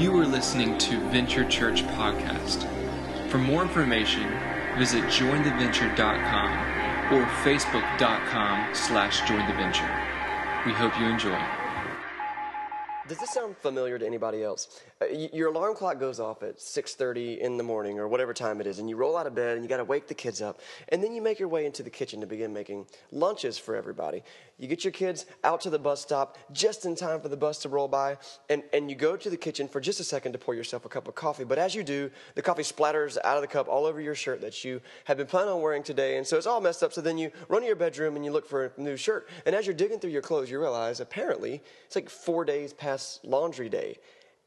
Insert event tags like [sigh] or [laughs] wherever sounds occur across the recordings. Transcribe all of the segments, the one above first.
You are listening to Venture Church Podcast. For more information, visit jointheventure.com or facebook.com slash jointheventure. We hope you enjoy. Does this sound familiar to anybody else? Uh, your alarm clock goes off at 6:30 in the morning or whatever time it is, and you roll out of bed and you got to wake the kids up, and then you make your way into the kitchen to begin making lunches for everybody. You get your kids out to the bus stop just in time for the bus to roll by, and, and you go to the kitchen for just a second to pour yourself a cup of coffee. But as you do, the coffee splatters out of the cup all over your shirt that you have been planning on wearing today, and so it's all messed up. So then you run to your bedroom and you look for a new shirt, and as you're digging through your clothes, you realize apparently it's like four days past laundry day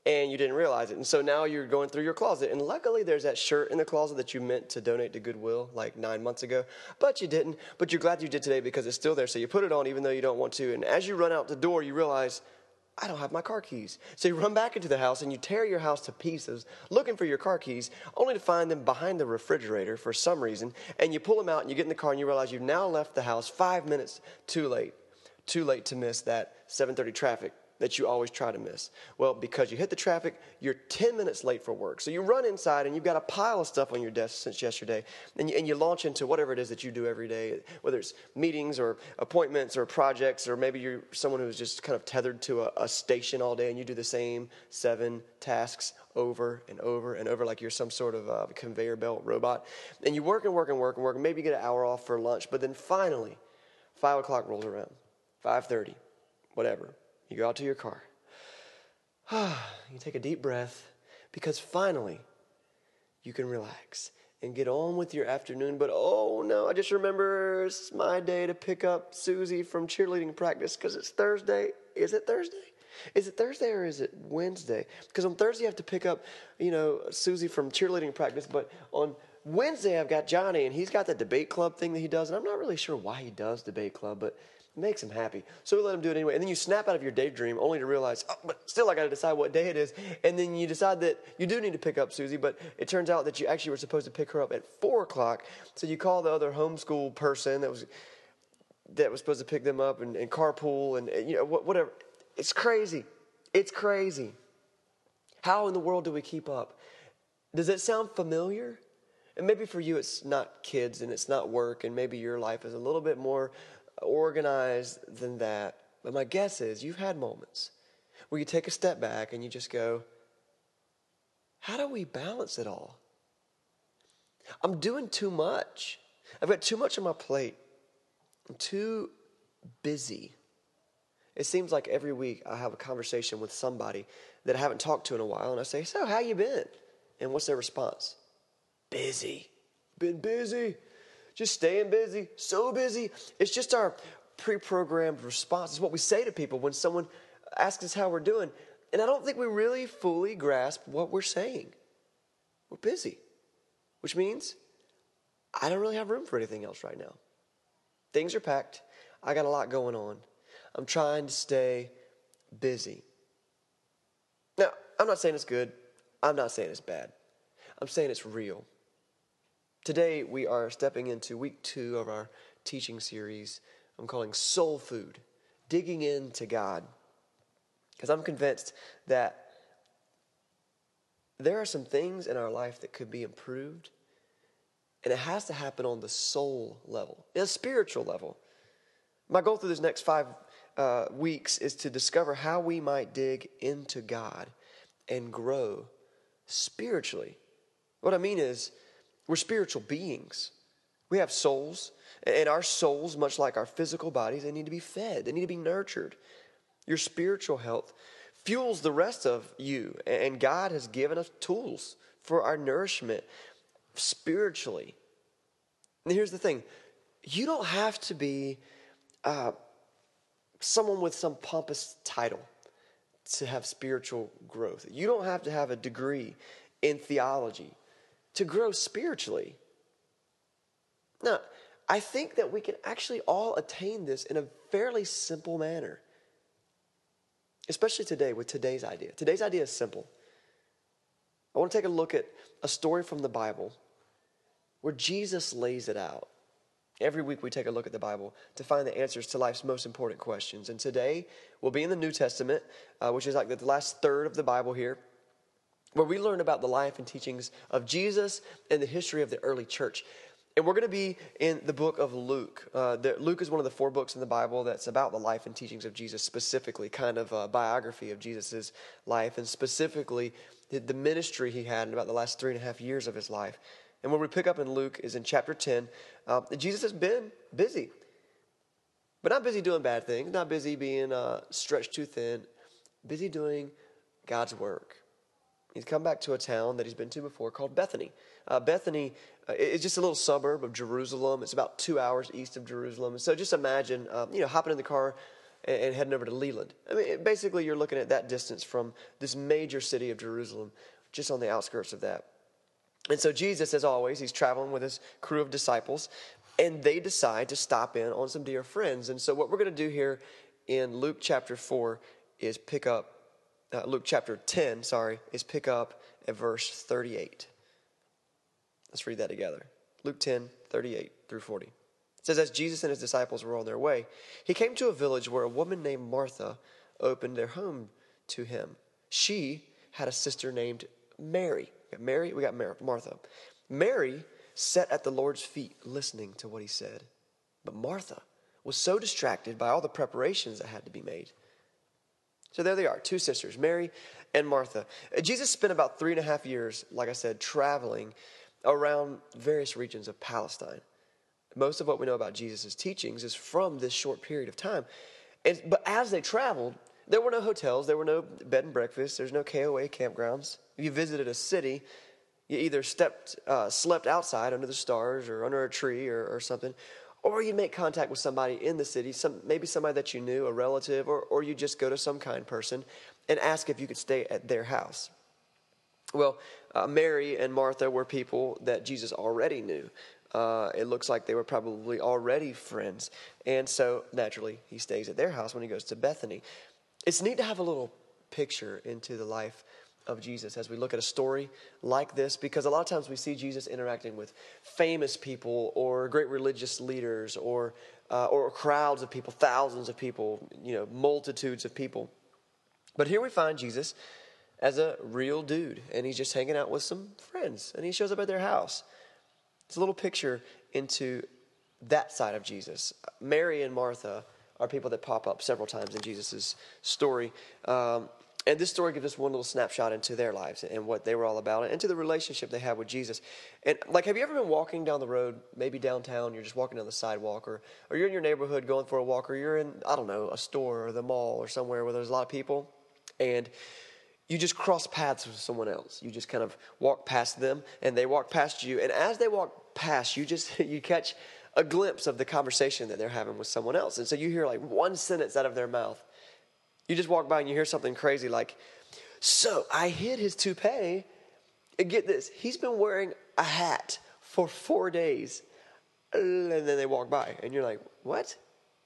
and you didn't realize it. And so now you're going through your closet. And luckily, there's that shirt in the closet that you meant to donate to Goodwill like nine months ago, but you didn't. But you're glad you did today because it's still there. So you put it on even though you don't want to. And as you run out the door, you realize, I don't have my car keys. So you run back into the house and you tear your house to pieces looking for your car keys, only to find them behind the refrigerator for some reason. And you pull them out and you get in the car and you realize you've now left the house five minutes too late. Too late to miss that 7:30 traffic that you always try to miss? Well, because you hit the traffic, you're 10 minutes late for work. So you run inside and you've got a pile of stuff on your desk since yesterday, and you, and you launch into whatever it is that you do every day, whether it's meetings or appointments or projects, or maybe you're someone who's just kind of tethered to a, a station all day and you do the same seven tasks over and over and over like you're some sort of uh, conveyor belt robot. And you work and work and work and work, maybe you get an hour off for lunch, but then finally, 5 o'clock rolls around, 5.30, whatever you go out to your car. [sighs] you take a deep breath because finally you can relax and get on with your afternoon. But oh no, I just remember it's my day to pick up Susie from cheerleading practice because it's Thursday. Is it Thursday? Is it Thursday or is it Wednesday? Because on Thursday I have to pick up, you know, Susie from cheerleading practice, but on Wednesday I've got Johnny and he's got the debate club thing that he does, and I'm not really sure why he does debate club, but it makes him happy. So we let him do it anyway. And then you snap out of your daydream only to realize, oh, but still I got to decide what day it is. And then you decide that you do need to pick up Susie, but it turns out that you actually were supposed to pick her up at four o'clock. So you call the other homeschool person that was that was supposed to pick them up and, and carpool and, and you know whatever. It's crazy. It's crazy. How in the world do we keep up? Does it sound familiar? And maybe for you it's not kids and it's not work, and maybe your life is a little bit more organized than that. But my guess is you've had moments where you take a step back and you just go, how do we balance it all? I'm doing too much. I've got too much on my plate. I'm too busy. It seems like every week I have a conversation with somebody that I haven't talked to in a while, and I say, "So, how you been?" And what's their response? Busy. Been busy just staying busy, so busy. It's just our pre programmed response. It's what we say to people when someone asks us how we're doing. And I don't think we really fully grasp what we're saying. We're busy, which means I don't really have room for anything else right now. Things are packed. I got a lot going on. I'm trying to stay busy. Now, I'm not saying it's good. I'm not saying it's bad. I'm saying it's real. Today, we are stepping into week two of our teaching series I'm calling Soul Food Digging Into God. Because I'm convinced that there are some things in our life that could be improved, and it has to happen on the soul level, a spiritual level. My goal through this next five uh, weeks is to discover how we might dig into God and grow spiritually. What I mean is, we're spiritual beings. We have souls, and our souls, much like our physical bodies, they need to be fed, they need to be nurtured. Your spiritual health fuels the rest of you, and God has given us tools for our nourishment spiritually. And here's the thing you don't have to be uh, someone with some pompous title to have spiritual growth. You don't have to have a degree in theology to grow spiritually. Now, I think that we can actually all attain this in a fairly simple manner, especially today with today's idea. Today's idea is simple. I want to take a look at a story from the Bible where Jesus lays it out. Every week we take a look at the Bible to find the answers to life's most important questions. And today we'll be in the New Testament, uh, which is like the last third of the Bible here. Where we learn about the life and teachings of Jesus and the history of the early church. And we're going to be in the book of Luke. Uh, the, Luke is one of the four books in the Bible that's about the life and teachings of Jesus, specifically, kind of a biography of Jesus' life, and specifically the, the ministry he had in about the last three and a half years of his life. And where we pick up in Luke is in chapter 10. Uh, Jesus has been busy, but not busy doing bad things, not busy being uh, stretched too thin, busy doing God's work. He's come back to a town that he's been to before called Bethany. Uh, Bethany uh, is just a little suburb of Jerusalem. It's about two hours east of Jerusalem. So just imagine, um, you know, hopping in the car and, and heading over to Leland. I mean, basically, you're looking at that distance from this major city of Jerusalem, just on the outskirts of that. And so Jesus, as always, he's traveling with his crew of disciples, and they decide to stop in on some dear friends. And so what we're going to do here in Luke chapter 4 is pick up uh, Luke chapter 10, sorry, is pick up at verse 38. Let's read that together. Luke 10, 38 through 40. It says, As Jesus and his disciples were on their way, he came to a village where a woman named Martha opened their home to him. She had a sister named Mary. Mary, we got Mary, we got Martha. Mary sat at the Lord's feet listening to what he said. But Martha was so distracted by all the preparations that had to be made so there they are, two sisters, Mary and Martha. Uh, Jesus spent about three and a half years, like I said, traveling around various regions of Palestine. Most of what we know about Jesus' teachings is from this short period of time. And, but as they traveled, there were no hotels, there were no bed and breakfast, there's no KOA campgrounds. If you visited a city, you either stepped, uh, slept outside under the stars or under a tree or, or something, or you make contact with somebody in the city, some, maybe somebody that you knew, a relative, or, or you just go to some kind person and ask if you could stay at their house. Well, uh, Mary and Martha were people that Jesus already knew. Uh, it looks like they were probably already friends. And so, naturally, he stays at their house when he goes to Bethany. It's neat to have a little picture into the life of Jesus as we look at a story like this because a lot of times we see Jesus interacting with famous people or great religious leaders or uh, or crowds of people, thousands of people, you know, multitudes of people. But here we find Jesus as a real dude and he's just hanging out with some friends and he shows up at their house. It's a little picture into that side of Jesus. Mary and Martha are people that pop up several times in Jesus' story. Um, and this story gives us one little snapshot into their lives and what they were all about and into the relationship they had with Jesus. And like, have you ever been walking down the road, maybe downtown, you're just walking down the sidewalk, or, or you're in your neighborhood going for a walk, or you're in, I don't know, a store or the mall or somewhere where there's a lot of people, and you just cross paths with someone else. You just kind of walk past them, and they walk past you. And as they walk past, you just, [laughs] you catch a glimpse of the conversation that they're having with someone else. And so you hear like one sentence out of their mouth you just walk by and you hear something crazy like, So I hid his toupee. And get this, he's been wearing a hat for four days. And then they walk by, and you're like, What?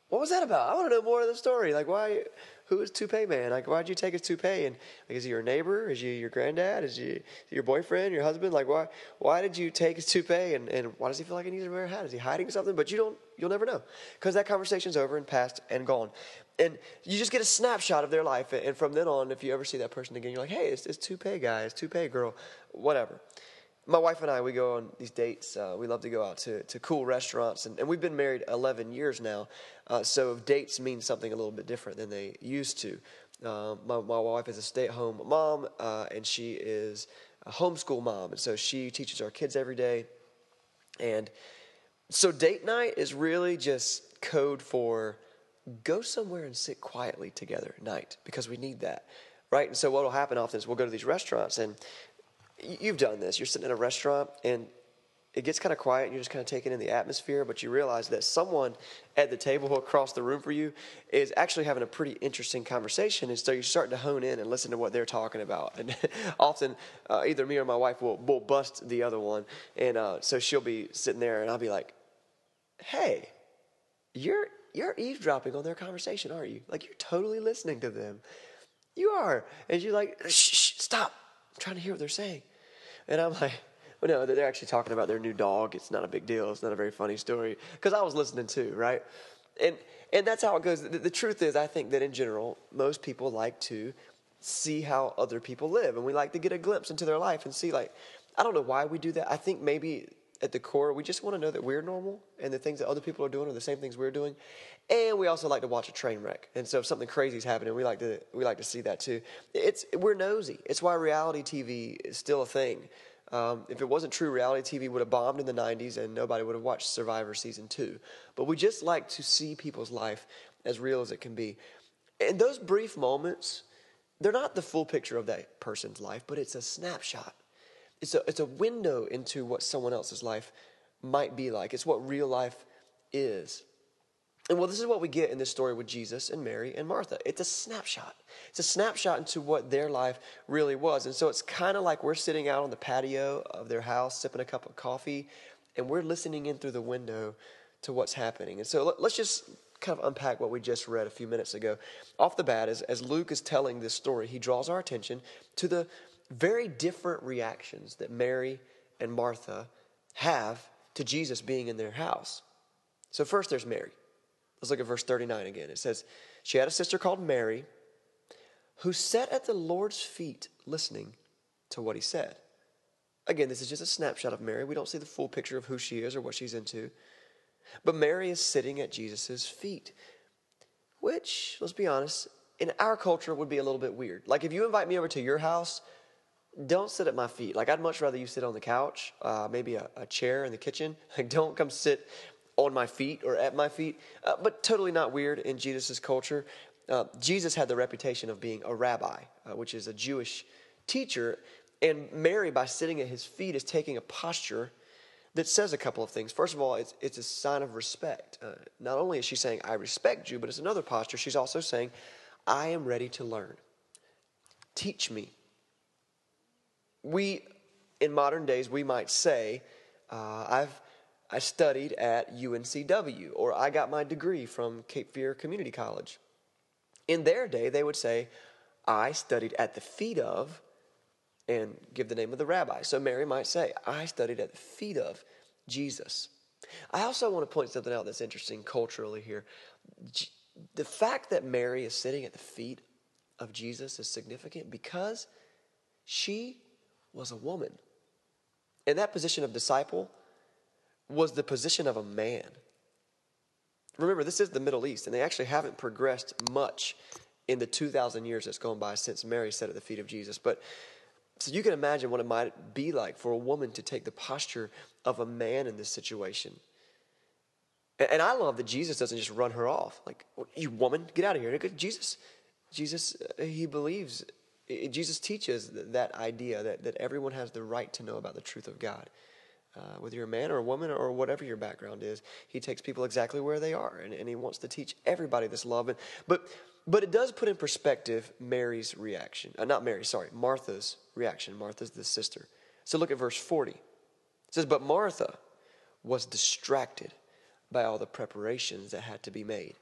What was that about? I want to know more of the story. Like, why? Who is Toupee Man? Like, why'd you take his toupee? And like, is he your neighbor? Is he your granddad? Is he your boyfriend? Your husband? Like, why? Why did you take his toupee? And, and why does he feel like he needs to wear a hat? Is he hiding something? But you don't. You'll never know because that conversation's over and past and gone and you just get a snapshot of their life. And from then on, if you ever see that person again, you're like, hey, it's, it's toupee guy, it's toupee girl, whatever. My wife and I, we go on these dates. Uh, we love to go out to, to cool restaurants, and, and we've been married 11 years now. Uh, so dates mean something a little bit different than they used to. Uh, my, my wife is a stay at home mom, uh, and she is a homeschool mom. And so she teaches our kids every day. And so date night is really just code for go somewhere and sit quietly together at night because we need that, right? And so what will happen often is we'll go to these restaurants and you've done this. You're sitting in a restaurant and it gets kind of quiet and you're just kind of taking in the atmosphere, but you realize that someone at the table across the room for you is actually having a pretty interesting conversation. And so you're starting to hone in and listen to what they're talking about. And [laughs] often, uh, either me or my wife will, will bust the other one. And uh, so she'll be sitting there and I'll be like, hey, you're you're eavesdropping on their conversation, aren't you? Like you're totally listening to them. You are. And you're like, shh, shh stop. I'm trying to hear what they're saying. And I'm like, well, no, they're actually talking about their new dog. It's not a big deal. It's not a very funny story. Because I was listening too, right? And and that's how it goes. The, the, truth is, I think that in general, most people like to see how other people live and we like to get a glimpse into their life and see like I don't know why we do that. I think maybe at the core we just want to know that we're normal and the things that other people are doing are the same things we're doing. And we also like to watch a train wreck. And so if something crazy is happening, we like to we like to see that too. It's we're nosy. It's why reality TV is still a thing. Um, if it wasn't true, reality TV would have bombed in the 90s and nobody would have watched Survivor season two. But we just like to see people's life as real as it can be. And those brief moments, they're not the full picture of that person's life, but it's a snapshot. It's a, it's a window into what someone else's life might be like. It's what real life is. And well, this is what we get in this story with Jesus and Mary and Martha. It's a snapshot. It's a snapshot into what their life really was. And so it's kind of like we're sitting out on the patio of their house, sipping a cup of coffee, and we're listening in through the window to what's happening. And so let's just kind of unpack what we just read a few minutes ago. Off the bat, as, as Luke is telling this story, he draws our attention to the very different reactions that Mary and Martha have to Jesus being in their house. So, first, there's Mary. Let's look at verse 39 again. It says, She had a sister called Mary who sat at the Lord's feet listening to what he said. Again, this is just a snapshot of Mary. We don't see the full picture of who she is or what she's into. But Mary is sitting at Jesus' feet, which, let's be honest, in our culture would be a little bit weird. Like if you invite me over to your house, don't sit at my feet. Like I'd much rather you sit on the couch, uh, maybe a, a, chair in the kitchen. [laughs] Like don't come sit on my feet or at my feet. Uh, but totally not weird in Jesus' culture. Uh, Jesus had the reputation of being a rabbi, uh, which is a Jewish teacher. And Mary, by sitting at his feet, is taking a posture that says a couple of things. First of all, it's, it's a sign of respect. Uh, not only is she saying, I respect you, but it's another posture. She's also saying, I am ready to learn. Teach me we, in modern days, we might say, uh, I've I studied at UNCW or I got my degree from Cape Fear Community College. In their day, they would say, I studied at the feet of, and give the name of the rabbi. So Mary might say, I studied at the feet of Jesus. I also want to point something out that's interesting culturally here. The fact that Mary is sitting at the feet of Jesus is significant because she was a woman. And that position of disciple was the position of a man. Remember, this is the Middle East, and they actually haven't progressed much in the 2,000 years that's gone by since Mary sat at the feet of Jesus. But so you can imagine what it might be like for a woman to take the posture of a man in this situation. And I love that Jesus doesn't just run her off. Like, you woman, get out of here. Jesus, Jesus, uh, he believes it, Jesus teaches that idea that, that everyone has the right to know about the truth of God. Uh, whether you're a man or a woman or whatever your background is, he takes people exactly where they are, and, and he wants to teach everybody this love. And, but, but it does put in perspective Mary's reaction. Uh, not Mary, sorry, Martha's reaction. Martha's the sister. So look at verse 40. It says, But Martha was distracted by all the preparations that had to be made.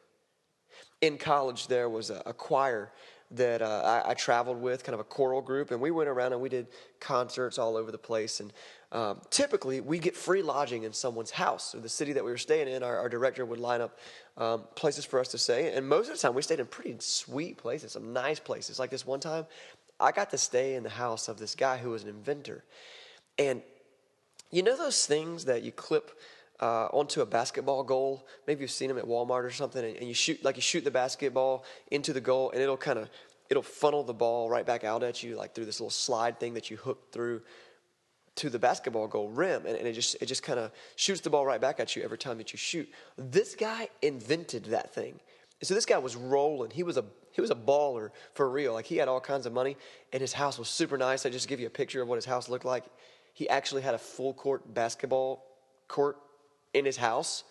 In college, there was a, a choir that uh, I, I, traveled with, kind of a choral group, and we went around and we did concerts all over the place. And um, typically, we get free lodging in someone's house. So the city that we were staying in, our, our director would line up um, places for us to stay. And most of the time, we stayed in pretty sweet places, some nice places. Like this one time, I got to stay in the house of this guy who was an inventor. And you know those things that you clip uh, onto a basketball goal. Maybe you've seen them at Walmart or something, and, and you shoot like you shoot the basketball into the goal, and it'll kind of it'll funnel the ball right back out at you, like through this little slide thing that you hook through to the basketball goal rim, and, and it just it just kind of shoots the ball right back at you every time that you shoot. This guy invented that thing. so this guy was rolling. He was a he was a baller for real. Like he had all kinds of money, and his house was super nice. I just give you a picture of what his house looked like. He actually had a full court basketball court in his house.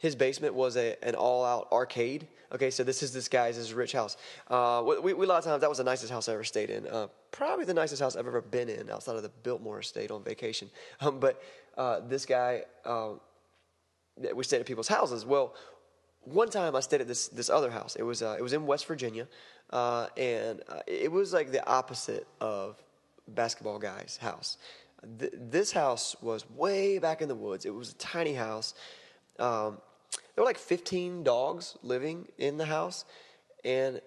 His basement was a, an all out arcade. Okay, so this is this guy's his rich house. Uh, we, we, a lot of times that was the nicest house I ever stayed in. Uh, probably the nicest house I've ever been in outside of the Biltmore estate on vacation. [laughs] Um, but uh, this guy, uh, we stayed at people's houses. Well, one time I stayed at this this other house. It was uh, it was in West Virginia, uh, and it was like the opposite of basketball guy's house th- this house was way back in the woods. It was a tiny house. Um, there were like 15 dogs living in the house, and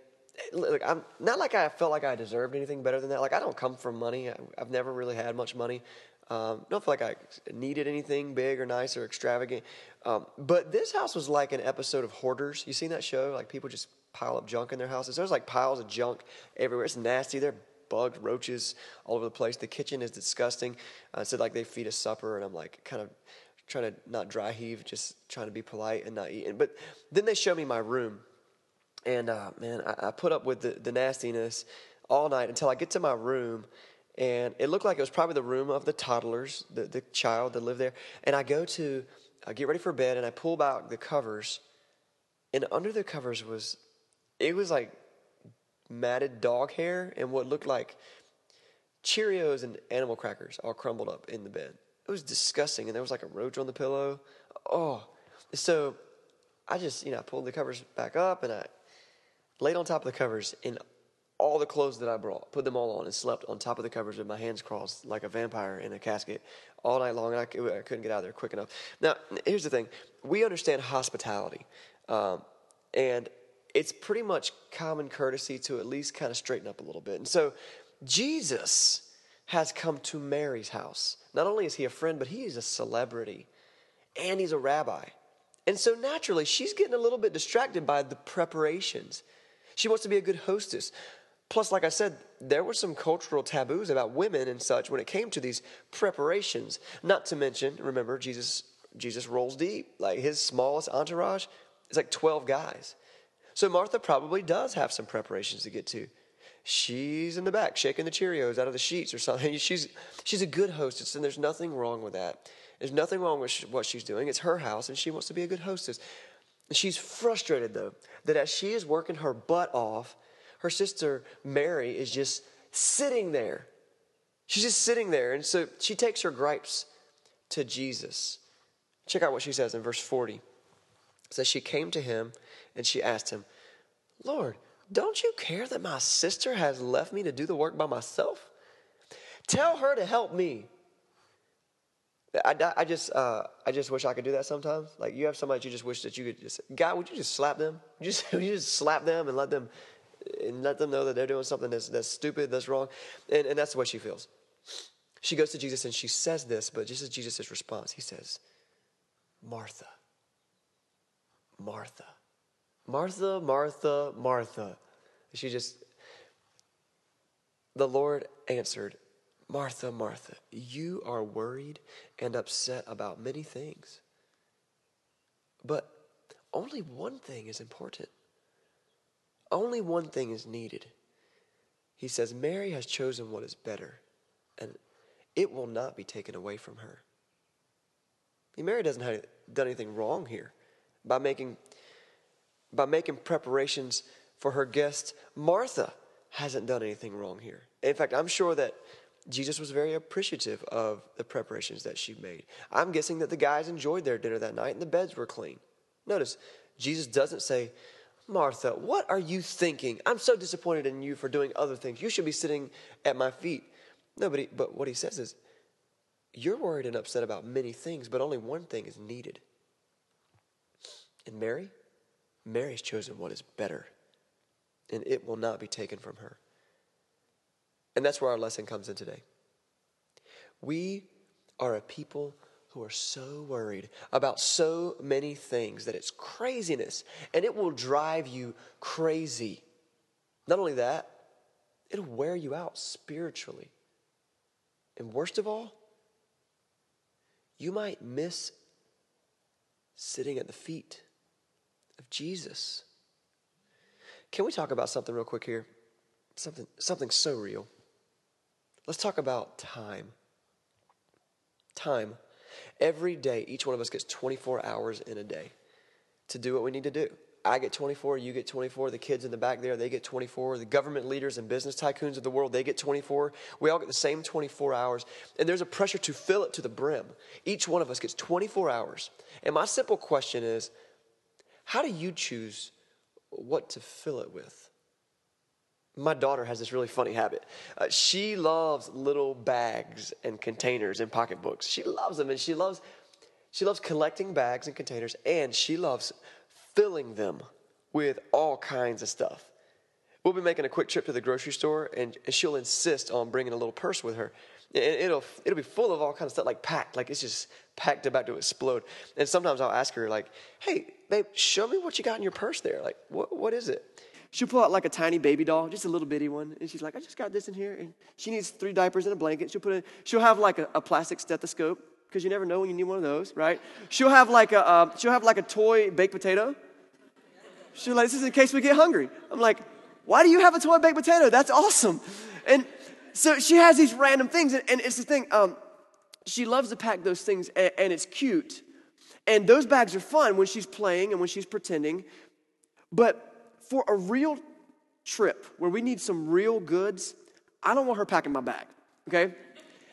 look, I'm not like I felt like I deserved anything better than that. Like I don't come from money. I, I've never really had much money. Um, don't feel like I needed anything big or nice or extravagant. Um, but this house was like an episode of Hoarders. You seen that show? Like people just pile up junk in their houses. There's like piles of junk everywhere. It's nasty. There are bugs, roaches all over the place. The kitchen is disgusting. Uh, so like they feed us supper, and I'm like kind of trying to not dry heave, just trying to be polite and not eat. But then they show me my room, and uh, man, I, I put up with the, the nastiness all night until I get to my room and it looked like it was probably the room of the toddlers, the, the child that lived there. And I go to I get ready for bed, and I pull back the covers, and under the covers was it was like matted dog hair and what looked like Cheerios and animal crackers all crumbled up in the bed. It was disgusting, and there was like a roach on the pillow. Oh, so I just you know I pulled the covers back up and I laid on top of the covers, and all the clothes that I brought, put them all on, and slept on top of the covers with my hands crossed like a vampire in a casket all night long. And I, I couldn't get out of there quick enough. Now, here's the thing we understand hospitality, um, and it's pretty much common courtesy to at least kind of straighten up a little bit. And so, Jesus has come to Mary's house. Not only is he a friend, but he is a celebrity, and he's a rabbi. And so, naturally, she's getting a little bit distracted by the preparations. She wants to be a good hostess. Plus, like I said, there were some cultural taboos about women and such when it came to these preparations. Not to mention, remember, Jesus Jesus rolls deep. Like his smallest entourage is like 12 guys. So Martha probably does have some preparations to get to. She's in the back shaking the Cheerios out of the sheets or something. [laughs] She's she's a good hostess, and there's nothing wrong with that. There's nothing wrong with what she's doing. It's her house, and she wants to be a good hostess. She's frustrated though that as she is working her butt off her sister Mary is just sitting there. She's just sitting there. And so she takes her gripes to Jesus. Check out what she says in verse 40. It says, She came to him and she asked him, Lord, don't you care that my sister has left me to do the work by myself? Tell her to help me. I, I just uh, I just wish I could do that sometimes. Like you have somebody you just wish that you could just God, would you just slap them? You [laughs] just you just slap them and let them and let them know that they're doing something that's, that's stupid, that's wrong. And, and that's the way she feels. She goes to Jesus and she says this, but just as Jesus' response, he says, Martha, Martha, Martha, Martha, Martha. She just, the Lord answered, Martha, Martha, you are worried and upset about many things. But only one thing is important. Only one thing is needed. He says, Mary has chosen what is better, and it will not be taken away from her. Mary doesn't have done anything wrong here by making by making preparations for her guests. Martha hasn't done anything wrong here. In fact, I'm sure that Jesus was very appreciative of the preparations that she made. I'm guessing that the guys enjoyed their dinner that night and the beds were clean. Notice, Jesus doesn't say, Martha, what are you thinking? I'm so disappointed in you for doing other things. You should be sitting at my feet. Nobody, but what he says is, you're worried and upset about many things, but only one thing is needed. And Mary, Mary's chosen what is better, and it will not be taken from her. And that's where our lesson comes in today. We are a people who are so worried about so many things that it's craziness and it will drive you crazy. Not only that, it'll wear you out spiritually. And worst of all, you might miss sitting at the feet of Jesus. Can we talk about something real quick here? Something, something so real. Let's talk about time. Time. Every day, each one of us gets 24 hours in a day to do what we need to do. I get 24, you get 24, the kids in the back there, they get 24, the government leaders and business tycoons of the world, they get 24. We all get the same 24 hours, and there's a pressure to fill it to the brim. Each one of us gets 24 hours. And my simple question is how do you choose what to fill it with? My daughter has this really funny habit. Uh, she loves little bags and containers and pocketbooks. She loves them and she loves she loves collecting bags and containers and she loves filling them with all kinds of stuff. we'll be making a quick trip to the grocery store, and she'll insist on bringing a little purse with her. It'll, it'll be full of all kinds of stuff, like packed, like it's just packed about to explode. And sometimes I'll ask her, like, hey, babe, show me what you got in your purse there. Like, what, what is it? She'll pull out like a tiny baby doll, just a little bitty one, and she's like, I just got this in here. And she needs three diapers and a blanket. She'll put it, she'll have like a, a plastic stethoscope, because you never know when you need one of those, right? She'll have like a, uh, she'll have like a toy baked potato. She'll like, this is in case we get hungry. I'm like, why do you have a toy baked potato? That's awesome. And so she has these random things, and, and it's the thing, um, she loves to pack those things, and, and it's cute. And those bags are fun when she's playing and when she's pretending. But for a real trip where we need some real goods, I don't want her packing my bag, okay?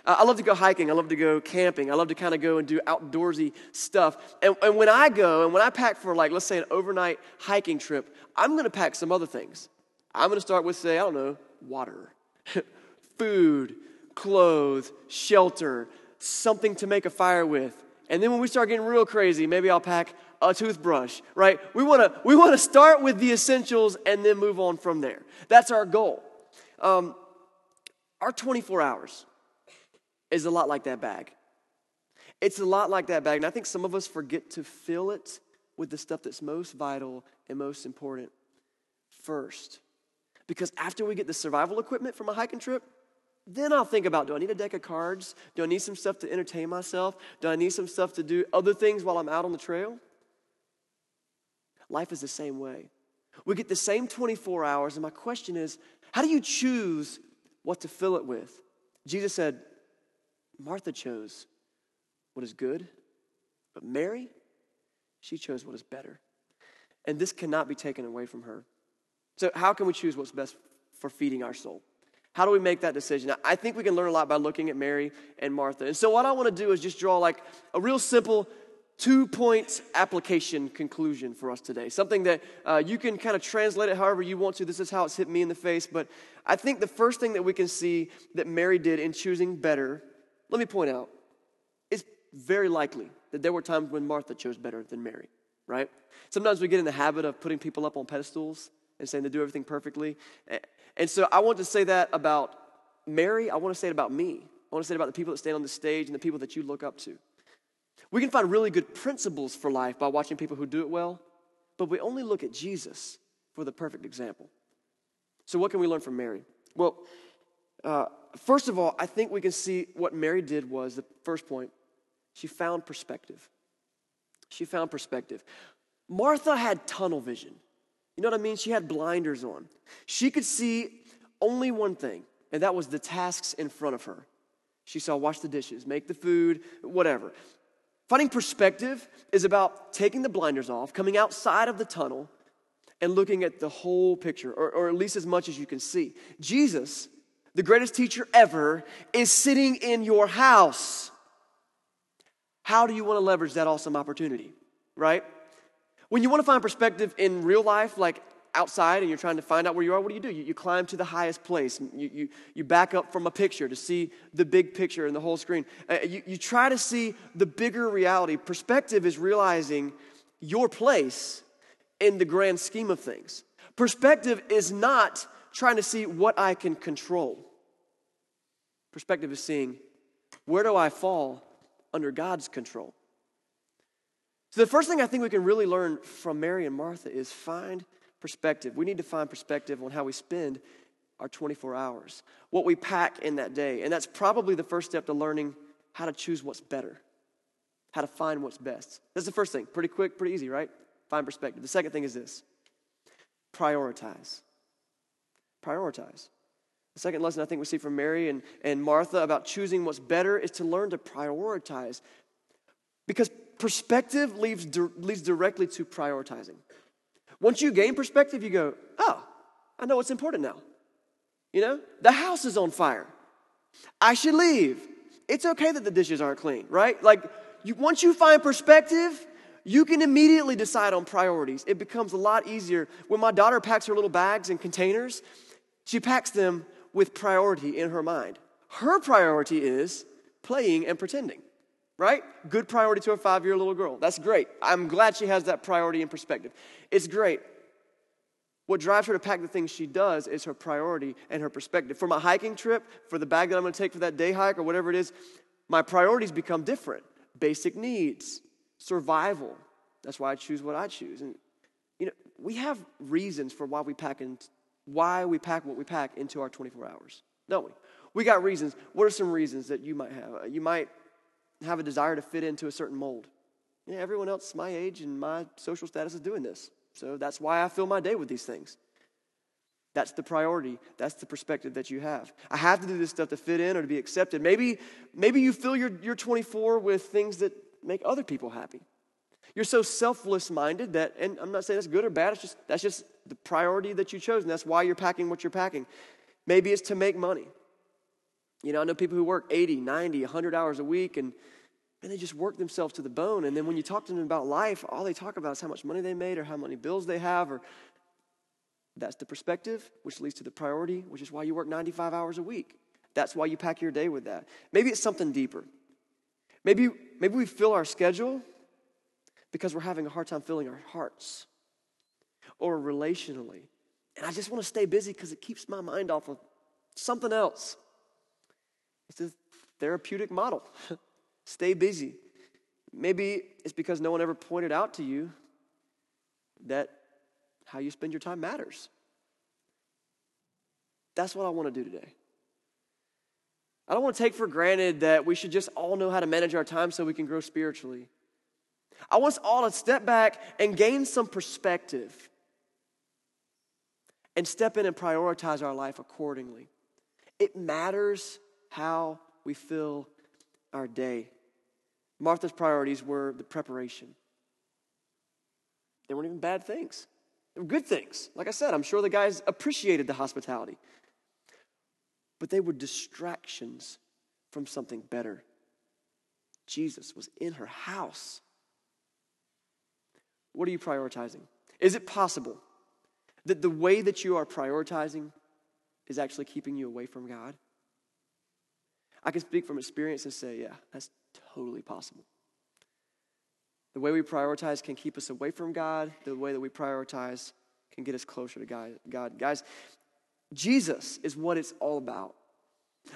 Uh, I love to go hiking. I love to go camping. I love to kind of go and do outdoorsy stuff. And, and when I go and when I pack for, like, let's say an overnight hiking trip, I'm going to pack some other things. I'm going to start with, say, I don't know, water, [laughs] food, clothes, shelter, something to make a fire with. And then when we start getting real crazy, maybe I'll pack a toothbrush, right? We want to we want to start with the essentials and then move on from there. That's our goal. Um, our 24 hours is a lot like that bag. It's a lot like that bag, and I think some of us forget to fill it with the stuff that's most vital and most important first. Because after we get the survival equipment from a hiking trip, then I'll think about do I need a deck of cards? Do I need some stuff to entertain myself? Do I need some stuff to do other things while I'm out on the trail? Life is the same way. We get the same 24 hours, and my question is how do you choose what to fill it with? Jesus said, Martha chose what is good, but Mary, she chose what is better. And this cannot be taken away from her. So, how can we choose what's best for feeding our soul? How do we make that decision? I think we can learn a lot by looking at Mary and Martha. And so, what I want to do is just draw like a real simple two point application conclusion for us today. Something that uh, you can kind of translate it however you want to. This is how it's hit me in the face. But I think the first thing that we can see that Mary did in choosing better, let me point out, it's very likely that there were times when Martha chose better than Mary, right? Sometimes we get in the habit of putting people up on pedestals and saying they do everything perfectly. And so I want to say that about Mary. I want to say it about me. I want to say it about the people that stand on the stage and the people that you look up to. We can find really good principles for life by watching people who do it well, but we only look at Jesus for the perfect example. So, what can we learn from Mary? Well, uh, first of all, I think we can see what Mary did was the first point. She found perspective. She found perspective. Martha had tunnel vision. You know what I mean? She had blinders on. She could see only one thing, and that was the tasks in front of her. She saw wash the dishes, make the food, whatever. Finding perspective is about taking the blinders off, coming outside of the tunnel, and looking at the whole picture, or, or at least as much as you can see. Jesus, the greatest teacher ever, is sitting in your house. How do you want to leverage that awesome opportunity, right? When you want to find perspective in real life, like outside and you're trying to find out where you are, what do you do? You, you climb to the highest place. You, you, you back up from a picture to see the big picture and the whole screen. Uh, you, you try to see the bigger reality. Perspective is realizing your place in the grand scheme of things. Perspective is not trying to see what I can control. Perspective is seeing where do I fall under God's control. So, the first thing I think we can really learn from Mary and Martha is find perspective. We need to find perspective on how we spend our 24 hours, what we pack in that day. And that's probably the first step to learning how to choose what's better, how to find what's best. That's the first thing. Pretty quick, pretty easy, right? Find perspective. The second thing is this prioritize. Prioritize. The second lesson I think we see from Mary and, and Martha about choosing what's better is to learn to prioritize. Because perspective leads, leads directly to prioritizing. Once you gain perspective, you go, oh, I know what's important now. You know, the house is on fire. I should leave. It's okay that the dishes aren't clean, right? Like, you, once you find perspective, you can immediately decide on priorities. It becomes a lot easier. When my daughter packs her little bags and containers, she packs them with priority in her mind. Her priority is playing and pretending right? Good priority to a five year little girl. That's great. I'm glad she has that priority and perspective. It's great. What drives her to pack the things she does is her priority and her perspective. For my hiking trip, for the bag that I'm going to take for that day hike or whatever it is, my priorities become different. Basic needs, survival. That's why I choose what I choose. And you know, we have reasons for why we pack and why we pack what we pack into our 24 hours, don't we? We got reasons. What are some reasons that you might have? You might have a desire to fit into a certain mold. Yeah, everyone else my age and my social status is doing this. So that's why I fill my day with these things. That's the priority. That's the perspective that you have. I have to do this stuff to fit in or to be accepted. Maybe, maybe you fill your, your 24 with things that make other people happy. You're so selfless minded that, and I'm not saying that's good or bad, it's just, that's just the priority that you chose, and that's why you're packing what you're packing. Maybe it's to make money. You know, I know people who work 80, 90, 100 hours a week, and and they just work themselves to the bone. And then when you talk to them about life, all they talk about is how much money they made or how many bills they have. Or that's the perspective, which leads to the priority, which is why you work 95 hours a week. That's why you pack your day with that. Maybe it's something deeper. Maybe, maybe we fill our schedule because we're having a hard time filling our hearts or relationally. And I just want to stay busy because it keeps my mind off of something else. It's a therapeutic model. [laughs] Stay busy. Maybe it's because no one ever pointed out to you that how you spend your time matters. That's what I want to do today. I don't want to take for granted that we should just all know how to manage our time so we can grow spiritually. I want us all to step back and gain some perspective and step in and prioritize our life accordingly. It matters how we fill our day. Martha's priorities were the preparation. They weren't even bad things, they were good things. Like I said, I'm sure the guys appreciated the hospitality. But they were distractions from something better. Jesus was in her house. What are you prioritizing? Is it possible that the way that you are prioritizing is actually keeping you away from God? I can speak from experience and say, yeah, that's totally possible. The way we prioritize can keep us away from God. The way that we prioritize can get us closer to God. Guys, Jesus is what it's all about.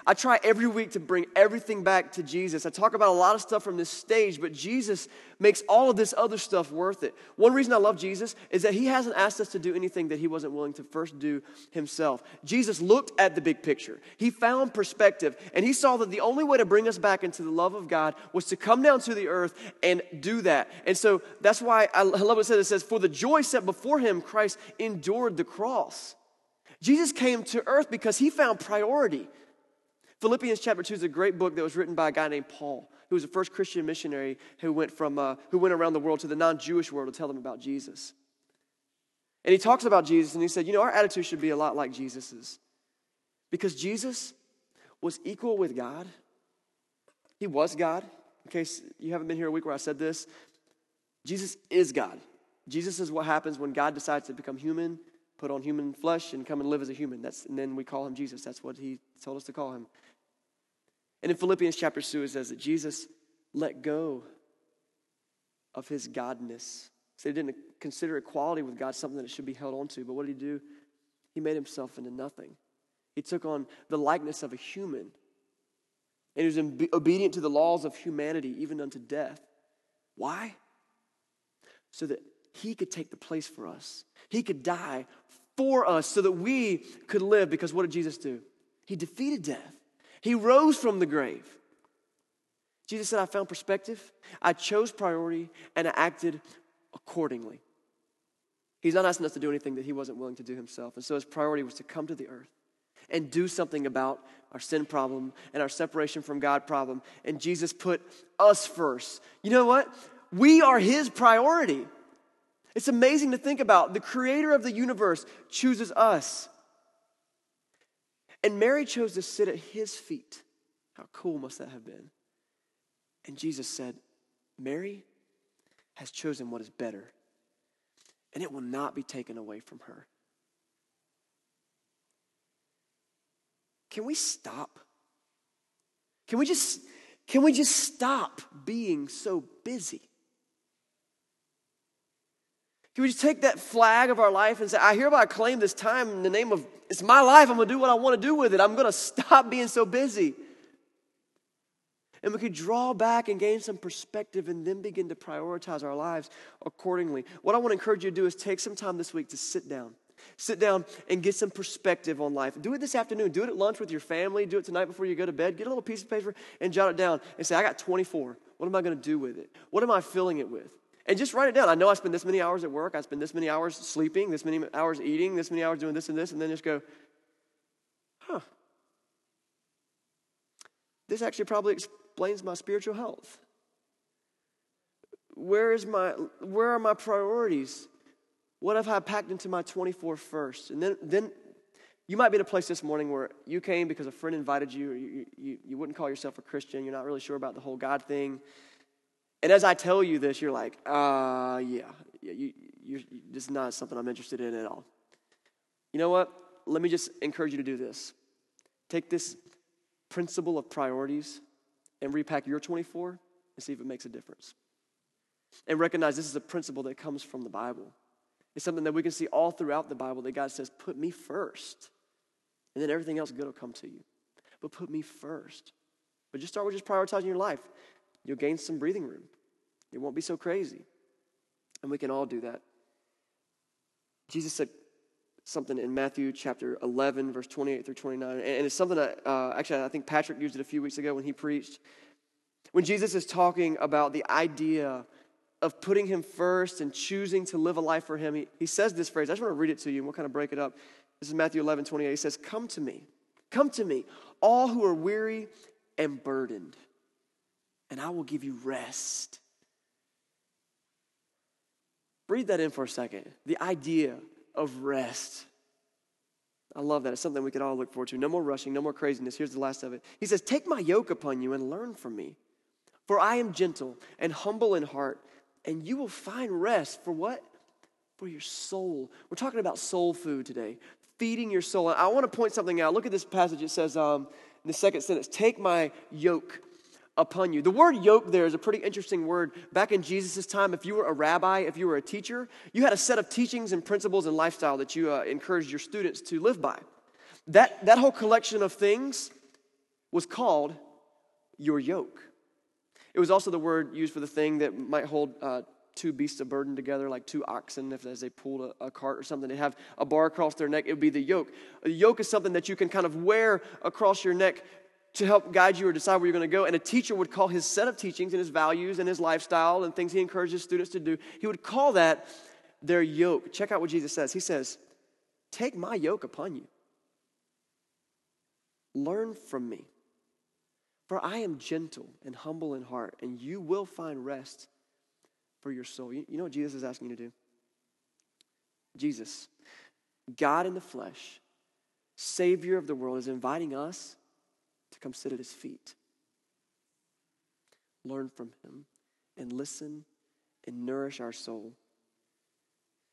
I try every week to bring everything back to Jesus. I talk about a lot of stuff from this stage, but Jesus makes all of this other stuff worth it. One reason I love Jesus is that he hasn't asked us to do anything that he wasn't willing to first do himself. Jesus looked at the big picture, he found perspective, and he saw that the only way to bring us back into the love of God was to come down to the earth and do that. And so that's why I love what it says. It says, For the joy set before him, Christ endured the cross. Jesus came to earth because he found priority. Philippians chapter 2 is a great book that was written by a guy named Paul, who was the first Christian missionary who went, from, uh, who went around the world to the non Jewish world to tell them about Jesus. And he talks about Jesus and he said, You know, our attitude should be a lot like Jesus's. Because Jesus was equal with God. He was God. In case you haven't been here a week where I said this, Jesus is God. Jesus is what happens when God decides to become human, put on human flesh, and come and live as a human. That's, and then we call him Jesus. That's what he told us to call him. And in Philippians chapter 2, it says that Jesus let go of his godness. So he didn't consider equality with God something that should be held on to. But what did he do? He made himself into nothing. He took on the likeness of a human. And he was obedient to the laws of humanity, even unto death. Why? So that he could take the place for us. He could die for us so that we could live. Because what did Jesus do? He defeated death. He rose from the grave. Jesus said, I found perspective, I chose priority, and I acted accordingly. He's not asking us to do anything that he wasn't willing to do himself. And so his priority was to come to the earth and do something about our sin problem and our separation from God problem. And Jesus put us first. You know what? We are his priority. It's amazing to think about. The creator of the universe chooses us. And Mary chose to sit at his feet. How cool must that have been? And Jesus said, Mary has chosen what is better, and it will not be taken away from her. Can we stop? Can we just can we just stop being so busy? Can we just take that flag of our life and say, I hereby claim this time in the name of, it's my life. I'm going to do what I want to do with it. I'm going to stop [laughs] being so busy. And we could draw back and gain some perspective and then begin to prioritize our lives accordingly. What I want to encourage you to do is take some time this week to sit down. Sit down and get some perspective on life. Do it this afternoon. Do it at lunch with your family. Do it tonight before you go to bed. Get a little piece of paper and jot it down and say, I got 24. What am I going to do with it? What am I filling it with? And just write it down. I know I spend this many hours at work. I spend this many hours sleeping, this many hours eating, this many hours doing this and this, and then just go, huh. This actually probably explains my spiritual health. Where is my where are my priorities? What have I packed into my 24 first? And then then you might be in a place this morning where you came because a friend invited you, you, you, you wouldn't call yourself a Christian, you're not really sure about the whole God thing. And as I tell you this, you're like, uh, yeah, yeah you, you, this is not something I'm interested in at all. You know what? Let me just encourage you to do this. Take this principle of priorities and repack your 24 and see if it makes a difference. And recognize this is a principle that comes from the Bible. It's something that we can see all throughout the Bible that God says, put me first. And then everything else good will come to you. But put me first. But just start with just prioritizing your life. You'll gain some breathing room. It won't be so crazy. And we can all do that. Jesus said something in Matthew chapter 11, verse 28 through 29. And it's something that, uh, actually, I think Patrick used it a few weeks ago when he preached. When Jesus is talking about the idea of putting him first and choosing to live a life for him, he, he says this phrase. I just want to read it to you and we'll kind of break it up. This is Matthew 11, 28. He says, Come to me, come to me, all who are weary and burdened, and I will give you rest. Breathe that in for a second. The idea of rest. I love that. It's something we could all look forward to. No more rushing, no more craziness. Here's the last of it. He says, Take my yoke upon you and learn from me. For I am gentle and humble in heart, and you will find rest for what? For your soul. We're talking about soul food today, feeding your soul. I want to point something out. Look at this passage. It says um, in the second sentence, Take my yoke upon you. The word yoke there is a pretty interesting word. Back in Jesus' time, if you were a rabbi, if you were a teacher, you had a set of teachings and principles and lifestyle that you uh, encouraged your students to live by. That, that whole collection of things was called your yoke. It was also the word used for the thing that might hold uh, two beasts of burden together, like two oxen, if as they pulled a, a, cart or something, they have a bar across their neck, it would be the yoke. A yoke is something that you can kind of wear across your neck to help guide you or decide where you're going to go. And a teacher would call his set of teachings and his values and his lifestyle and things he encourages students to do, he would call that their yoke. Check out what Jesus says. He says, Take my yoke upon you. Learn from me. For I am gentle and humble in heart, and you will find rest for your soul. You, know what Jesus is asking you to do? Jesus, God in the flesh, Savior of the world, is inviting us come sit at his feet. Learn from him and listen and nourish our soul.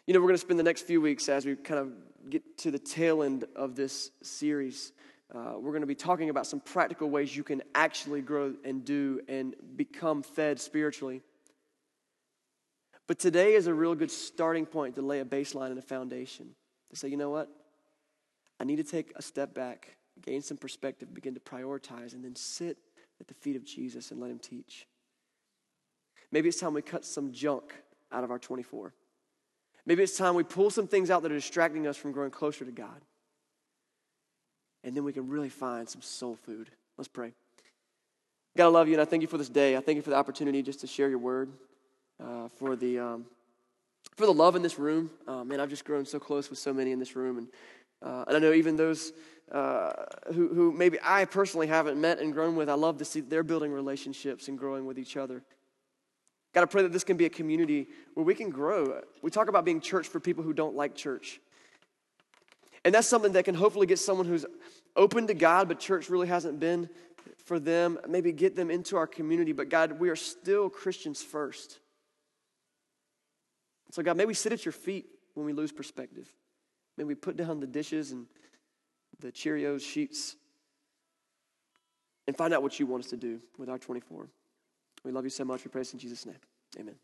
You know, we're going to spend the next few weeks as we kind of get to the tail end of this series. Uh, we're going to be talking about some practical ways you can actually grow and do and become fed spiritually. But today is a real good starting point to lay a baseline and a foundation to say, you know what? I need to take a step back gain some perspective, begin to prioritize, and then sit at the feet of Jesus and let Him teach. Maybe it's time we cut some junk out of our 24. Maybe it's time we pull some things out that are distracting us from growing closer to God. And then we can really find some soul food. Let's pray. God, I love you, and I thank you for this day. I thank you for the opportunity just to share your word, uh, for the um, for the love in this room. Uh, man, I've just grown so close with so many in this room, and uh, and I know even those uh, who, who maybe I personally haven't met and grown with, I love to see they're building relationships and growing with each other. God, I pray that this can be a community where we can grow. We talk about being church for people who don't like church. And that's something that can hopefully get someone who's open to God, but church really hasn't been for them, maybe get them into our community. But God, we are still Christians first. So, God, may we sit at your feet when we lose perspective. May we put down the dishes and the Cheerios sheets and find out what you want us to do with our 24. We love you so much. We praise in Jesus' name. Amen.